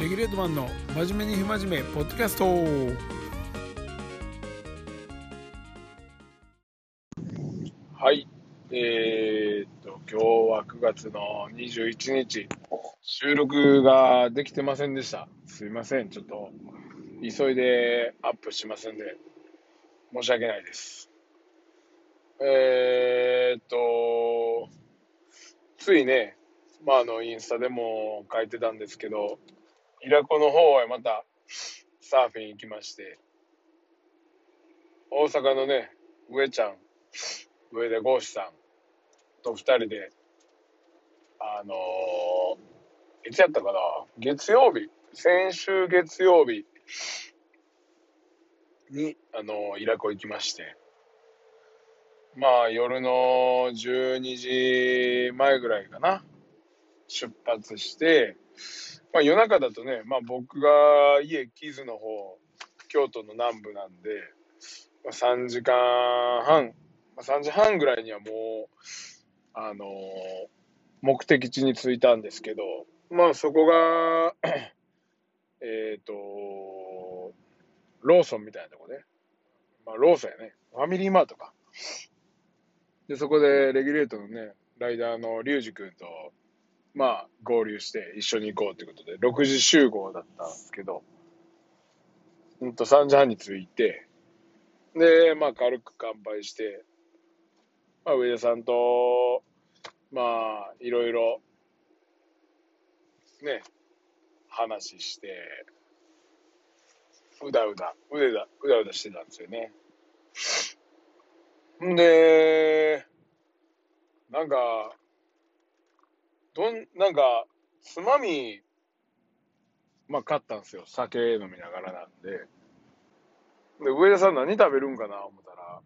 レギュレートマンの真面目に不真面目ポッドキャスト。はい。えー、っと今日は9月の21日。収録ができてませんでした。すいません。ちょっと急いでアップしませんで。申し訳ないです。えー、っとついねまあ、あの、インスタでも書いてたんですけど、イラコの方へまたサーフィン行きまして、大阪のね、上ちゃん、上田豪志さんと二人で、あのー、いつやったかな？月曜日、先週月曜日に、あのー、イラコ行きまして、まあ夜の12時前ぐらいかな。出発して、まあ、夜中だとね、まあ、僕が家、木津の方、京都の南部なんで、まあ、3時間半、まあ、3時半ぐらいにはもう、あのー、目的地に着いたんですけど、まあそこが えっと、ローソンみたいなとこね。まあローソンやね。ファミリーマートか。で、そこでレギュレートのね、ライダーのリュウジ君とまあ、合流して一緒に行こうということで、6時集合だったんですけど、うんと3時半に着いて、で、まあ、軽く乾杯して、まあ、上田さんと、まあ、いろいろ、ね、話して、うだうだ、うだうだ、うだうだしてたんですよね。んで、なんか、どん、なんか、つまみ、まあ、買ったんですよ。酒飲みながらなんで。で、上田さん何食べるんかな思ったら、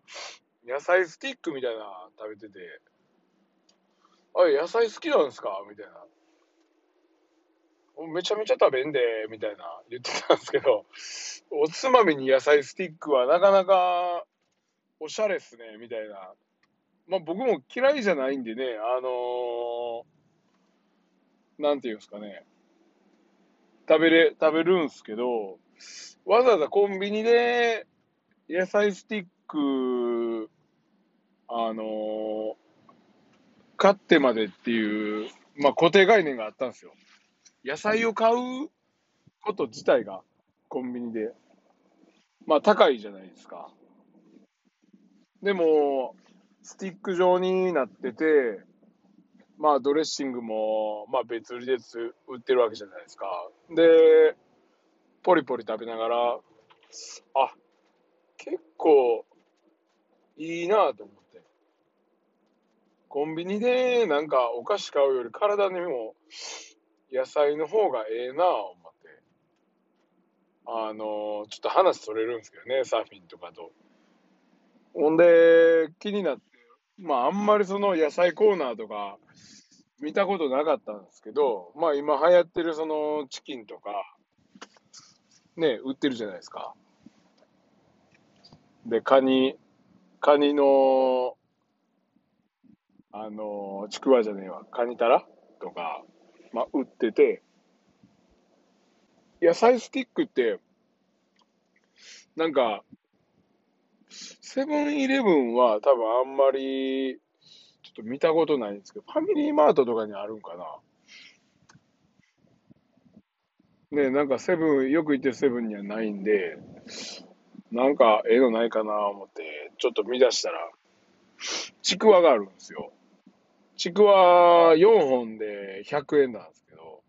野菜スティックみたいな食べてて、あれ、野菜好きなんですか？みたいな。めちゃめちゃ食べんで、みたいな言ってたんですけど、おつまみに野菜スティックはなかなかおしゃれっすね、みたいな。まあ僕も嫌いじゃないんでね、あのーなんていうんですかね、食べれ、食べるんすけど、わざわざコンビニで野菜スティック、あの、買ってまでっていう、まあ固定概念があったんですよ。野菜を買うこと自体がコンビニで、まあ高いじゃないですか。でも、スティック状になってて、まあドレッシングも、まあ別売りで売ってるわけじゃないですか。で、ポリポリ食べながら、あ、結構いいなと思って。コンビニでなんかお菓子買うより体にも野菜の方がええな思って。あの、ちょっと話それるんですけどね、サーフィンとかと。ほんで、気になって、まああんまりその野菜コーナーとか、見たことなかったんですけど、まあ今流行ってるそのチキンとか、ね、売ってるじゃないですか。で、カニ、カニの、あの、ちくわじゃねえわ、カニタラとか、まあ売ってて、野菜スティックって、なんか、セブンイレブンは多分あんまりと見たことないんですけど、ファミリーマートとかにあるんかな。ねなんかセブン、よく行ってるセブンにはないんで、なんかええのないかな思って、ちょっと見出したら、ちくわがあるんですよ。ちくわ4本で100円なんですけど、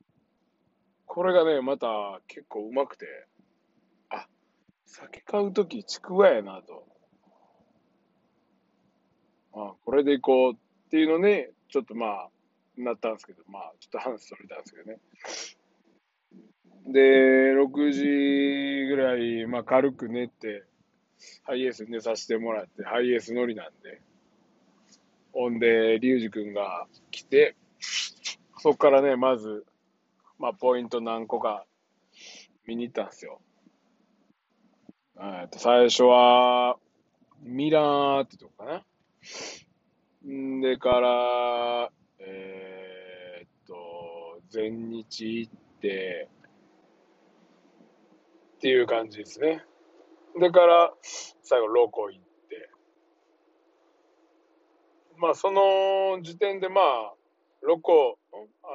これがね、また結構うまくて、あ、酒買うときちくわやなと。あ、これでいこうっっていうので、ちょっとまあ、なったんですけど、まあ、ちょっと話それたんですけどね。で、6時ぐらい、まあ、軽く寝て、ハイエース寝させてもらって、ハイエース乗りなんで、ほんで、リュウジ君が来て、そっからね、まず、まあ、ポイント何個か見に行ったんですよ。えっと、最初は、ミラーってとこかな。んでから、えー、っと、全日行って、っていう感じですね。だから、最後、ロコ行って。まあ、その時点で、まあ、ロコ、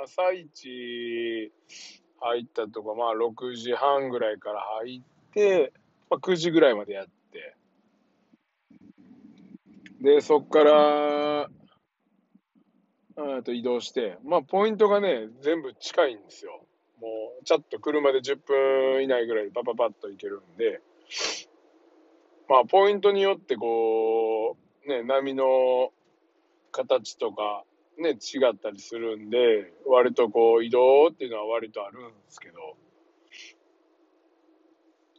朝一入ったとか、まあ、6時半ぐらいから入って、まあ、9時ぐらいまでやって。で、そっから、と移動して、まあ、ポイントがね、全部近いんですよ。もう、ちょっと車で10分以内ぐらいでパパパッと行けるんで、まあ、ポイントによってこう、ね、波の形とか、ね、違ったりするんで、割とこう、移動っていうのは割とあるんですけど、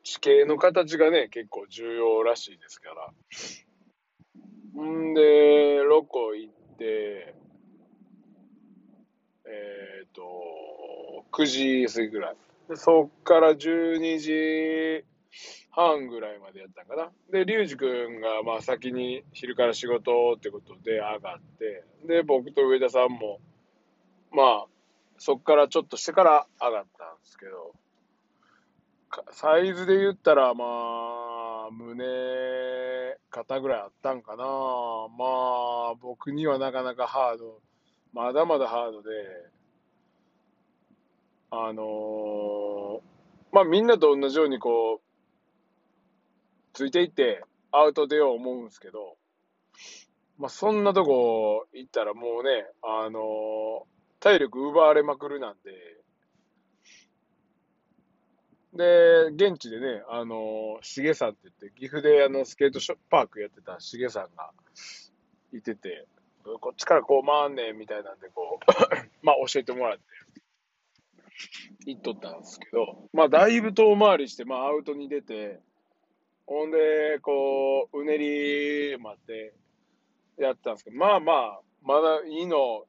地形の形がね、結構重要らしいですから。んで、ロコ行って、えっ、ー、と、9時過ぎぐらい。そっから12時半ぐらいまでやったんかな。で、リュウジ君が、まあ先に昼から仕事ってことで上がって、で、僕と上田さんも、まあ、そっからちょっとしてから上がったんですけど、サイズで言ったら、まあ、胸、肩ぐらいあったんかな。まあ、僕にはなかなかハード、まだまだハードで、あのー、まあみんなと同じようにこう、ついていってアウト出よう思うんですけど、まあ、そんなとこ行ったらもうね、あのー、体力奪われまくるなんで、で、現地でね、あの、しげさんって言って、岐阜であのスケートショパークやってたしげさんがいてて、こっちからこう回んねんみたいなんで、こう まあ教えてもらって、行っとったんですけど、まあだいぶ遠回りして、まあアウトに出て、ほんで、こう、うねり待ってやったんですけど、まあまあ、まだいいの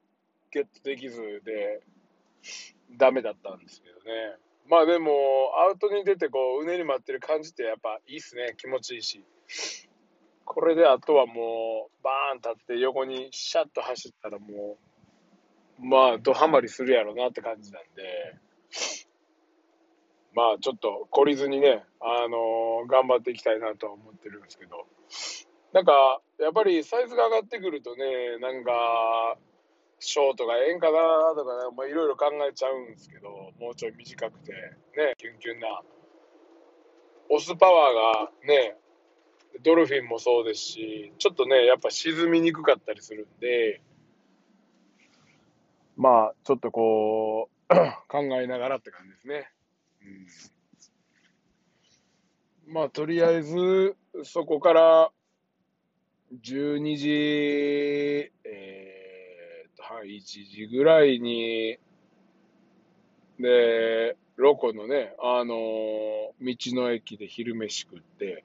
ゲットできずで、ダメだったんですけどね。まあでも、アウトに出てこう、うねり待ってる感じってやっぱいいっすね。気持ちいいし。これであとはもう、バーン立って横にシャッと走ったらもう、まあ、ドハマりするやろなって感じなんで、まあちょっと懲りずにね、あのー、頑張っていきたいなとは思ってるんですけど、なんか、やっぱりサイズが上がってくるとね、なんか、ショートがええんかなとかね、まあ、いろいろ考えちゃうんですけど、もうちょい短くて、ね、キュンキュンな。押すパワーがね、ドルフィンもそうですし、ちょっとね、やっぱ沈みにくかったりするんで、まあ、ちょっとこう、考えながらって感じですね。うん、まあ、とりあえず、そこから12時、えー、はい、1時ぐらいに、で、ロコのね、あのー、道の駅で昼飯食って、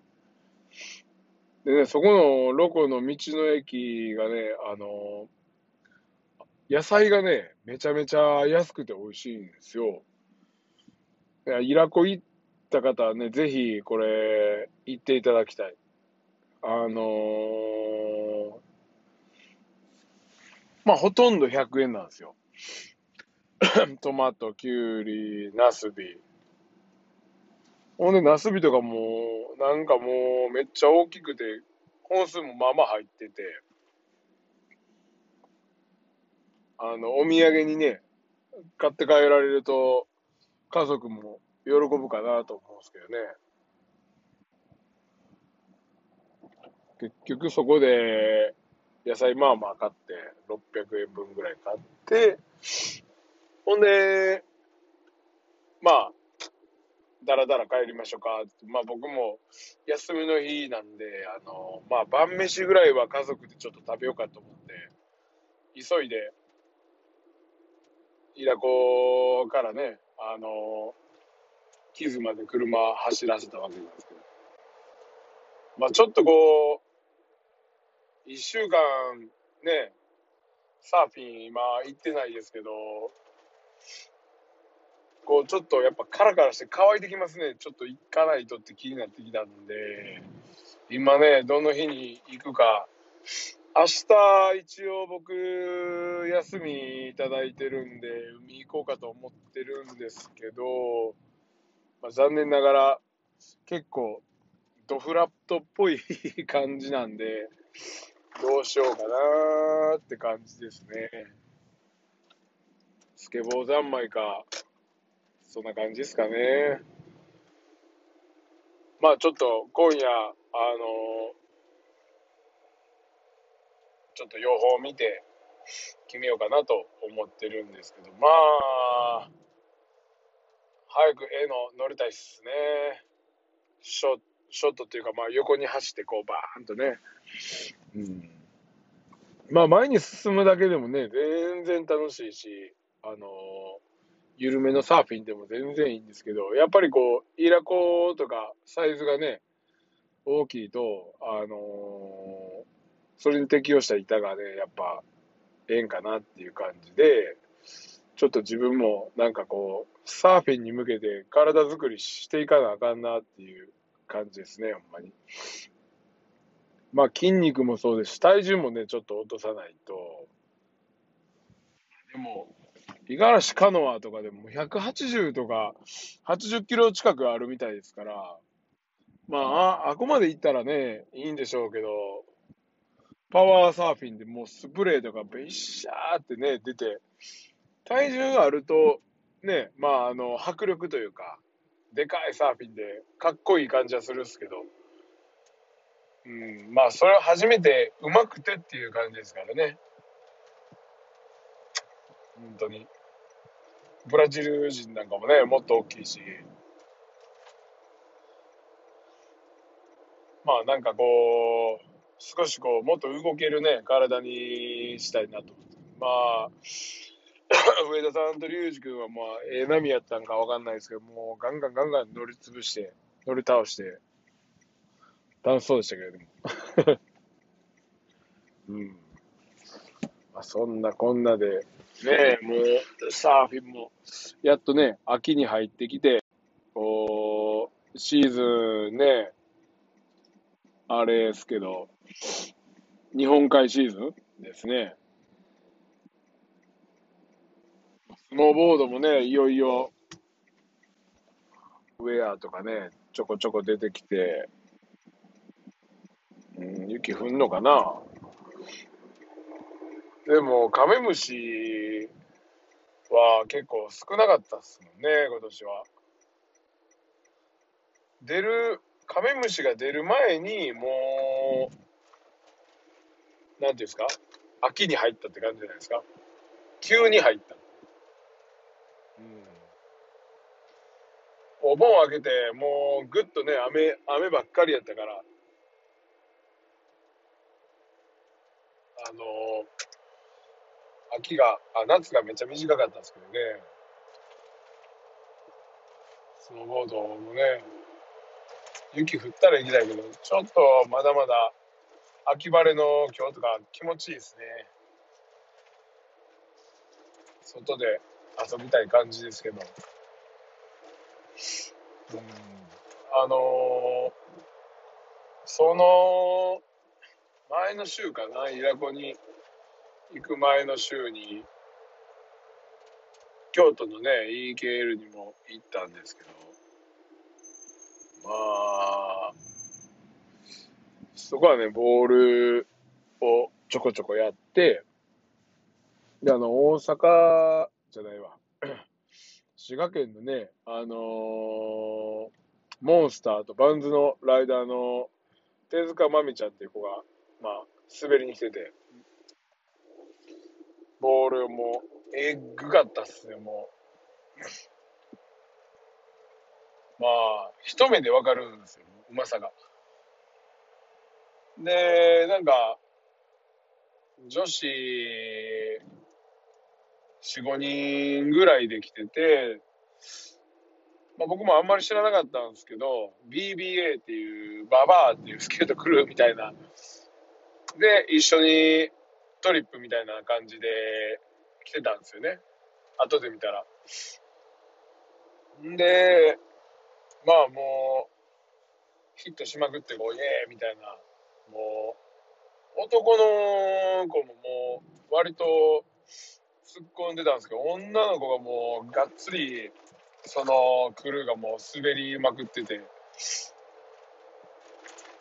でね、そこのロコの道の駅がね、あのー、野菜がね、めちゃめちゃ安くて美味しいんですよ。いや、イラコ行った方はね、ぜひこれ、行っていただきたい。あのー、まあ、ほとんど100円なんですよ。トマト、キュウリ、ナスビ。ほんで、ナスビとかもう、なんかもう、めっちゃ大きくて、本数もまあまあ入ってて、あの、お土産にね、買って帰られると、家族も喜ぶかなと思うんですけどね。結局そこで野菜まあまあ買って600円分ぐらい買ってほんでまあだらだら帰りましょうかまあ僕も休みの日なんであのまあ晩飯ぐらいは家族でちょっと食べようかと思って急いでイラコからねあの、木津まで車走らせたわけなんですけど。まあちょっとこう、一週間ね、サーフィン今行ってないですけど、こうちょっとやっぱカラカラして乾いてきますね。ちょっと行かないとって気になってきたんで、今ね、どの日に行くか明日一応僕休みいただいてるんで海行こうかと思ってるんですけど、まあ、残念ながら結構ドフラットっぽい 感じなんで、どうしようかなーって感じですね。スケボー三昧か、そんな感じですかね。まあちょっと今夜、あのちょっと予報を見て決めようかなと思ってるんですけど、まあ、早く絵の乗りたいっすね。ショショットっていうか、まあ横に走ってこうバーンとね。うん。まあ前に進むだけでもね、全然楽しいし、あの緩めのサーフィンでも全然いいんですけど、やっぱりこう、イラコとかサイズがね、大きいと、あのー、それに適応した板がね、やっぱ、ええんかなっていう感じで、ちょっと自分もなんかこう、サーフィンに向けて体作りしていかなあかんなっていう感じですね、ほんまに。まあ筋肉もそうですし、体重もね、ちょっと落とさないと。でも、五十嵐カノアとかでも180とか80キロ近くあるみたいですから、まあ、あ、こまで行ったらね、いいんでしょうけど、パワーサーフィンでもうスプレーとかべっしゃーってね、出て、体重があると、ね、まあ、あの、迫力というか、でかいサーフィンでかっこいい感じはするんですけど、うん、まあ、それを初めてうまくてっていう感じですからね。本当に。ブラジル人なんかもね、もっと大きいし。まあなんかこう、少しこう、もっと動けるね、体にしたいなと。まあ、上田さんと龍二君はまあ、ええ波やったんかわかんないですけど、もうガンガンガンガン乗り潰して、乗り倒して、楽しそうでしたけれども。うん。まあ、そんなこんなで、ねえもう、サーフィンも、やっとね、秋に入ってきて、こう、シーズンね、あれですけど、日本海シーズンですね。スノーボードもね、いよいよ、ウェアとかね、ちょこちょこ出てきて、うん、雪降んのかなでも、カメムシは結構少なかったっすもんね、今年は。出る、カメムシが出る前に、もう、なんていうんですか？秋に入ったって感じじゃないですか？急に入った。うん。お盆を開けて、もうぐっとね、雨、雨ばっかりやったから、あの秋が、あ、夏がめっちゃ短かったんですけどね。スノーボードもね、雪降ったら行きたいけど、ちょっとまだまだ秋晴れの今日とか気持ちいいですね。外で遊びたい感じですけど。うん、あのー、その前の週かな、イラコに行く前の週に、京都のね、EKL にも行ったんですけど、まあ、そこはね、ボールをちょこちょこやって、で、あの、大阪じゃないわ。滋賀県のね、あのー、モンスターとバンズのライダーの手塚まみちゃんっていう子が、まあ、滑りに来てて、ボールもうえぐかったっすね、もう。まあ、一目でわかるんですよ、うまさが。で、なんか、女子4、5人ぐらいで来てて、まあ、僕もあんまり知らなかったんですけど、BBA っていう、ババアっていうスケートクルーみたいな。で、一緒にトリップみたいな感じで来てたんですよね。後で見たら。んで、まあもう、ヒットしまくってこう、イエーイみたいな、もう、男の子ももう、割と突っ込んでたんですけど、女の子がもう、がっつり、そのクルーがもう滑りまくってて、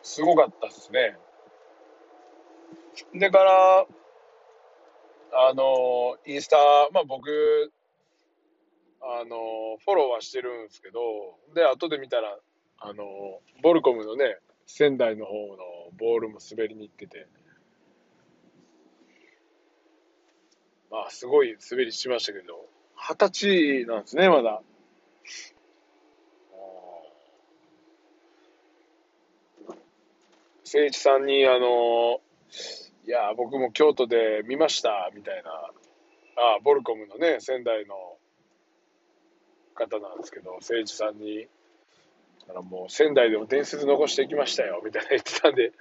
すごかったっすね。でから、あの、インスタ、まあ僕、あの、フォローはしてるんですけど、で、後で見たら、あの、ボルコムのね、仙台の方のボールも滑りに行ってて、まあ、すごい滑りしましたけど、二十歳なんですね、まだ。誠一さんに、あの、いや、僕も京都で見ました、みたいな、あボルコムのね、仙台の方なんですけど、誠一さんに、あのもう仙台でも伝説残していきましたよ、みたいな言ってたんで、ね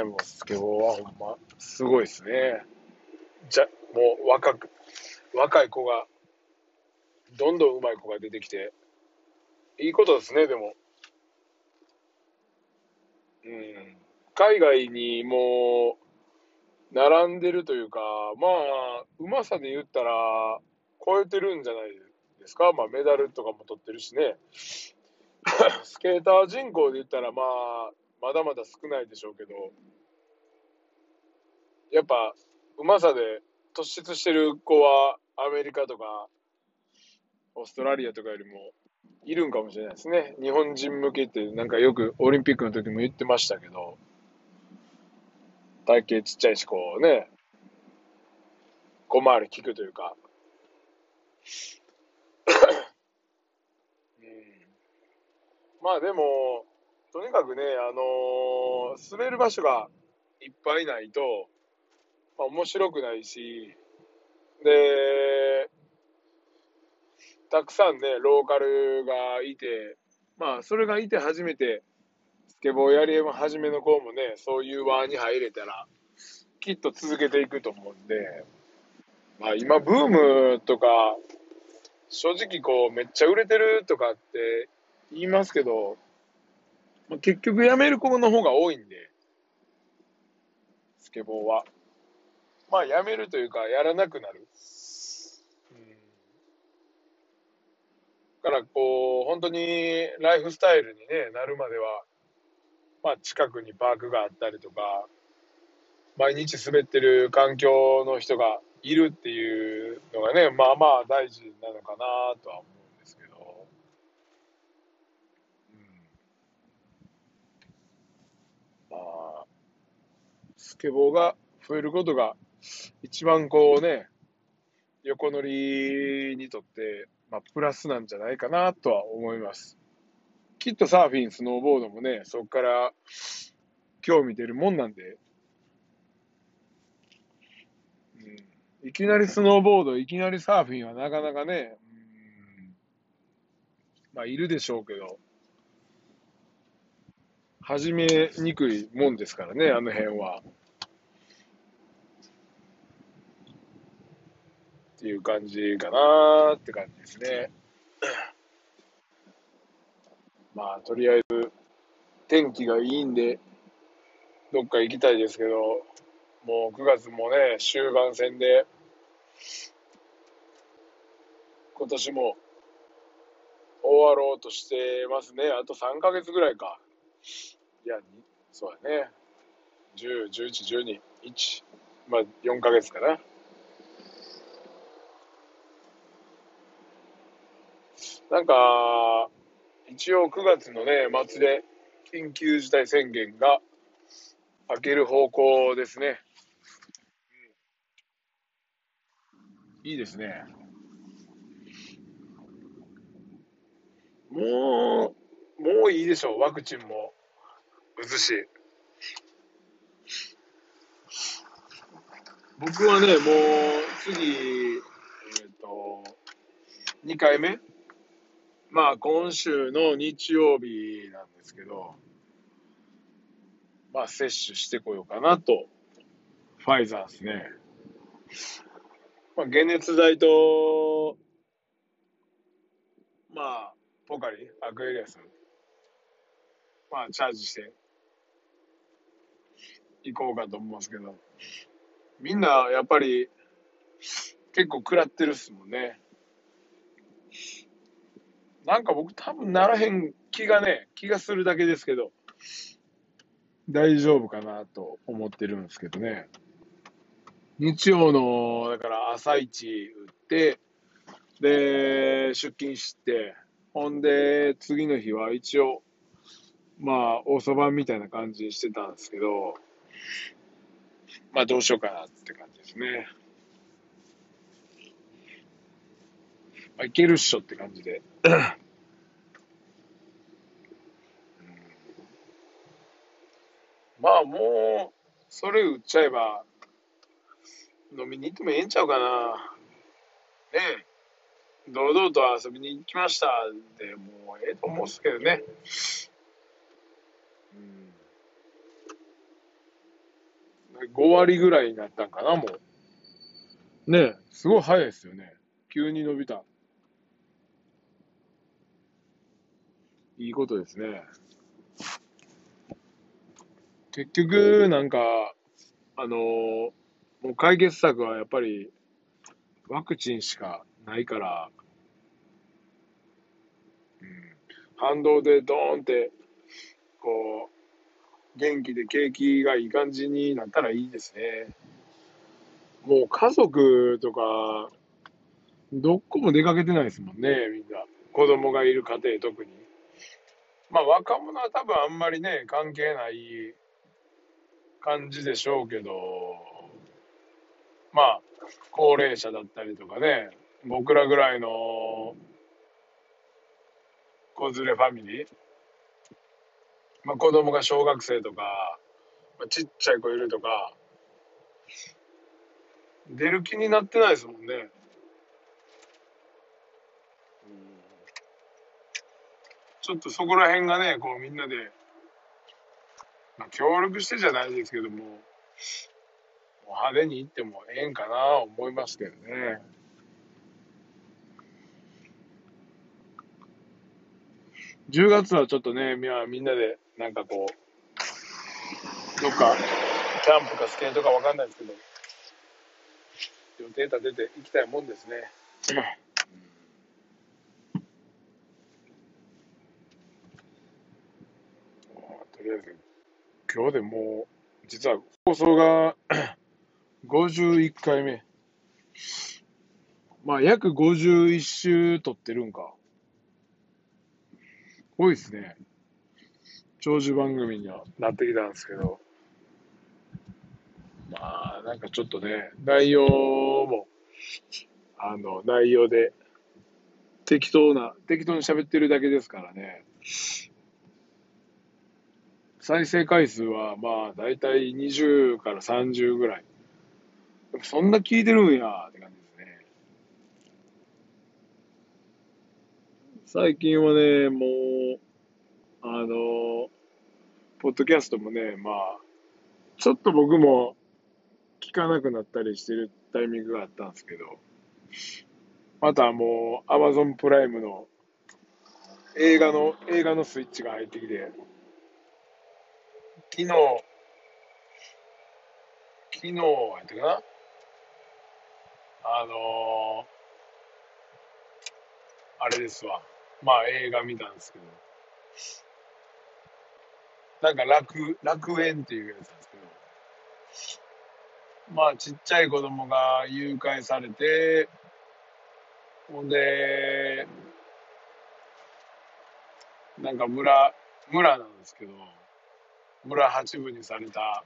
え、もうスケボーはほんま、すごいですね。じゃ、もう若く、若い子が、どんどん上手い子が出てきて、いいことですね、でも。うん。海外にもう、並んでるというか、まあ、うまさで言ったら、超えてるんじゃないですか。まあ、メダルとかも取ってるしね。スケーター人口で言ったら、まあ、まだまだ少ないでしょうけど、やっぱ、うまさで突出してる子は、アメリカとか、オーストラリアとかよりもいるんかもしれないですね。日本人向けってなんかよくオリンピックの時も言ってましたけど、体型ちっちゃいし、こうね、小回り効くというか、うん、まあでも、とにかくね、あのー、滑る場所がいっぱいないと、面白くないし、で、たくさんね、ローカルがいて、まあ、それがいて初めて、スケボーやり始めの子もね、そういう輪に入れたら、きっと続けていくと思うんで、まあ今、ブームとか、正直こう、めっちゃ売れてるとかって言いますけど、まあ、結局やめる子の方が多いんで、スケボーは。まあやめるというか、やらなくなる。うん。だからこう、本当にライフスタイルにね、なるまでは、まあ近くにパークがあったりとか、毎日滑ってる環境の人がいるっていうのがね、まあまあ大事なのかなとは思うんですけど。うん、まあ、スケボーが増えることが一番こうね、横乗りにとって、まあ、プラスなんじゃないかなとは思います。きっとサーフィン、スノーボードもね、そこから興味出るもんなんで、うん、いきなりスノーボード、いきなりサーフィンはなかなかね、うん、まあ、いるでしょうけど、始めにくいもんですからね、あの辺は。っていう感じかなって感じですね。まあ、とりあえず、天気がいいんで、どっか行きたいですけど、もう9月もね、終盤戦で、今年も終わろうとしてますね。あと3ヶ月ぐらいか。いや、そうだね。10、11、12、1、まあ4ヶ月かな。なんか、一応9月のね、末で緊急事態宣言が明ける方向ですね。うん、いいですね。もう、もういいでしょう。ワクチンも打つし。僕はね、もう次、えっ、ー、と、2回目まあ、今週の日曜日なんですけど、まあ、接種してこようかなと。ファイザーですね。まあ、解熱剤と、まあ、ポカリ、アクエリアス、まあ、チャージして行こうかと思いますけど、みんな、やっぱり、結構食らってるっすもんね。なんか僕多分ならへん気がね、気がするだけですけど、大丈夫かなと思ってるんですけどね。日曜の、だから朝一打って、で、出勤して、ほんで、次の日は一応、まあ、おそばみたいな感じにしてたんですけど、まあ、どうしようかなって感じですね。まあ、いけるっしょって感じで。まあ、もう、それ売っちゃえば、飲みに行ってもええんちゃうかな。ねえ。堂々と遊びに行きましたでもうええと思うんですけどね。うん、5割ぐらいになったんかな、もう。ねえ、すごい早いですよね。急に伸びた。いいことですね。結局、なんか、あのーもう解決策はやっぱりワクチンしかないから、うん、反動でドーンって、こう、元気で景気がいい感じになったらいいですね。もう家族とか、どこも出かけてないですもんね、みんな。子供がいる家庭特に。まあ若者は多分あんまりね、関係ない感じでしょうけど、まあ、高齢者だったりとかね、僕らぐらいの子連れファミリー、まあ、子供が小学生とか、まあ、ちっちゃい子いるとか、出る気になってないですもんね。ちょっとそこら辺がね、こうみんなで、まあ、協力してじゃないですけども、派手に行ってもええんかな思いますけどね。10月はちょっとね、みんなでなんかこう、どっかキャンプかスケートかわかんないですけど、予定立てて行きたいもんですね。とりあえず、今日でもう、実は放送が 51回目。まあ、約51週撮ってるんか。多いですね。長寿番組にはなってきたんですけど。まあ、なんかちょっとね、内容も、あの、内容で、適当な、適当に喋ってるだけですからね。再生回数は、まあ、だいたい20から30ぐらい。そんな聞いてるんやって感じですね。最近はね、もう、あの、ポッドキャストもね、まあ、ちょっと僕も聞かなくなったりしてるタイミングがあったんですけど、またもう、アマゾンプライムの映画の、映画のスイッチが入ってきて、昨日、昨日やったかな？あのー、あれですわ。まあ映画見たんですけど、なんか楽、楽園っていうやつなんですけど、まあちっちゃい子供が誘拐されて、ほんで、なんか村、村なんですけど、村八分にされた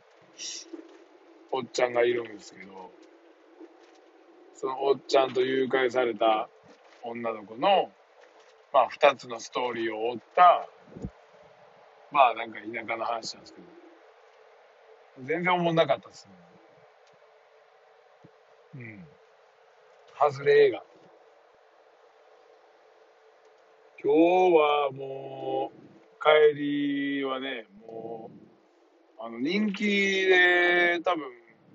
おっちゃんがいるんですけど、そのおっちゃんと誘拐された女の子の、まあ、二つのストーリーを追った、まあ、なんか田舎の話なんですけど、全然思んなかったですね。うん。外れ映画。今日はもう、帰りはね、もう、あの、人気で多分、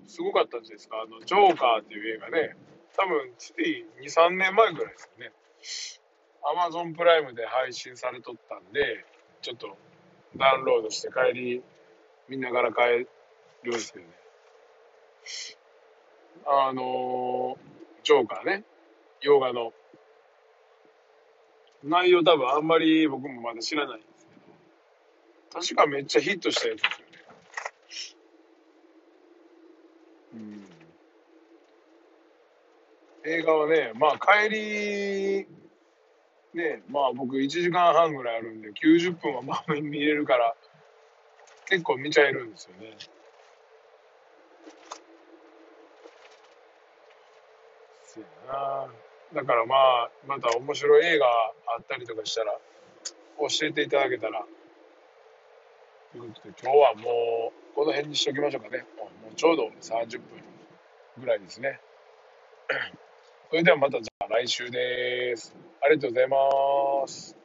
すごかったんじゃないですか、あの、ジョーカーっていう映画ね、多分、つい2、3年前ぐらいですよね。アマゾンプライムで配信されとったんで、ちょっとダウンロードして帰り、見ながら帰るんですけどね。あの、ジョーカーね。洋画の。内容多分あんまり僕もまだ知らないんですけど、確かめっちゃヒットしたやつです。うん。映画はね、まあ帰り、ね、まあ僕1時間半ぐらいあるんで、90分はまあ見れるから、結構見ちゃえるんですよね。そうやな。だからまあ、また面白い映画あったりとかしたら、教えていただけたら、ということで今日はもう、この辺にしときましょうかね。もうちょうど30分ぐらいですね。それではまたじゃあ来週です。ありがとうございます。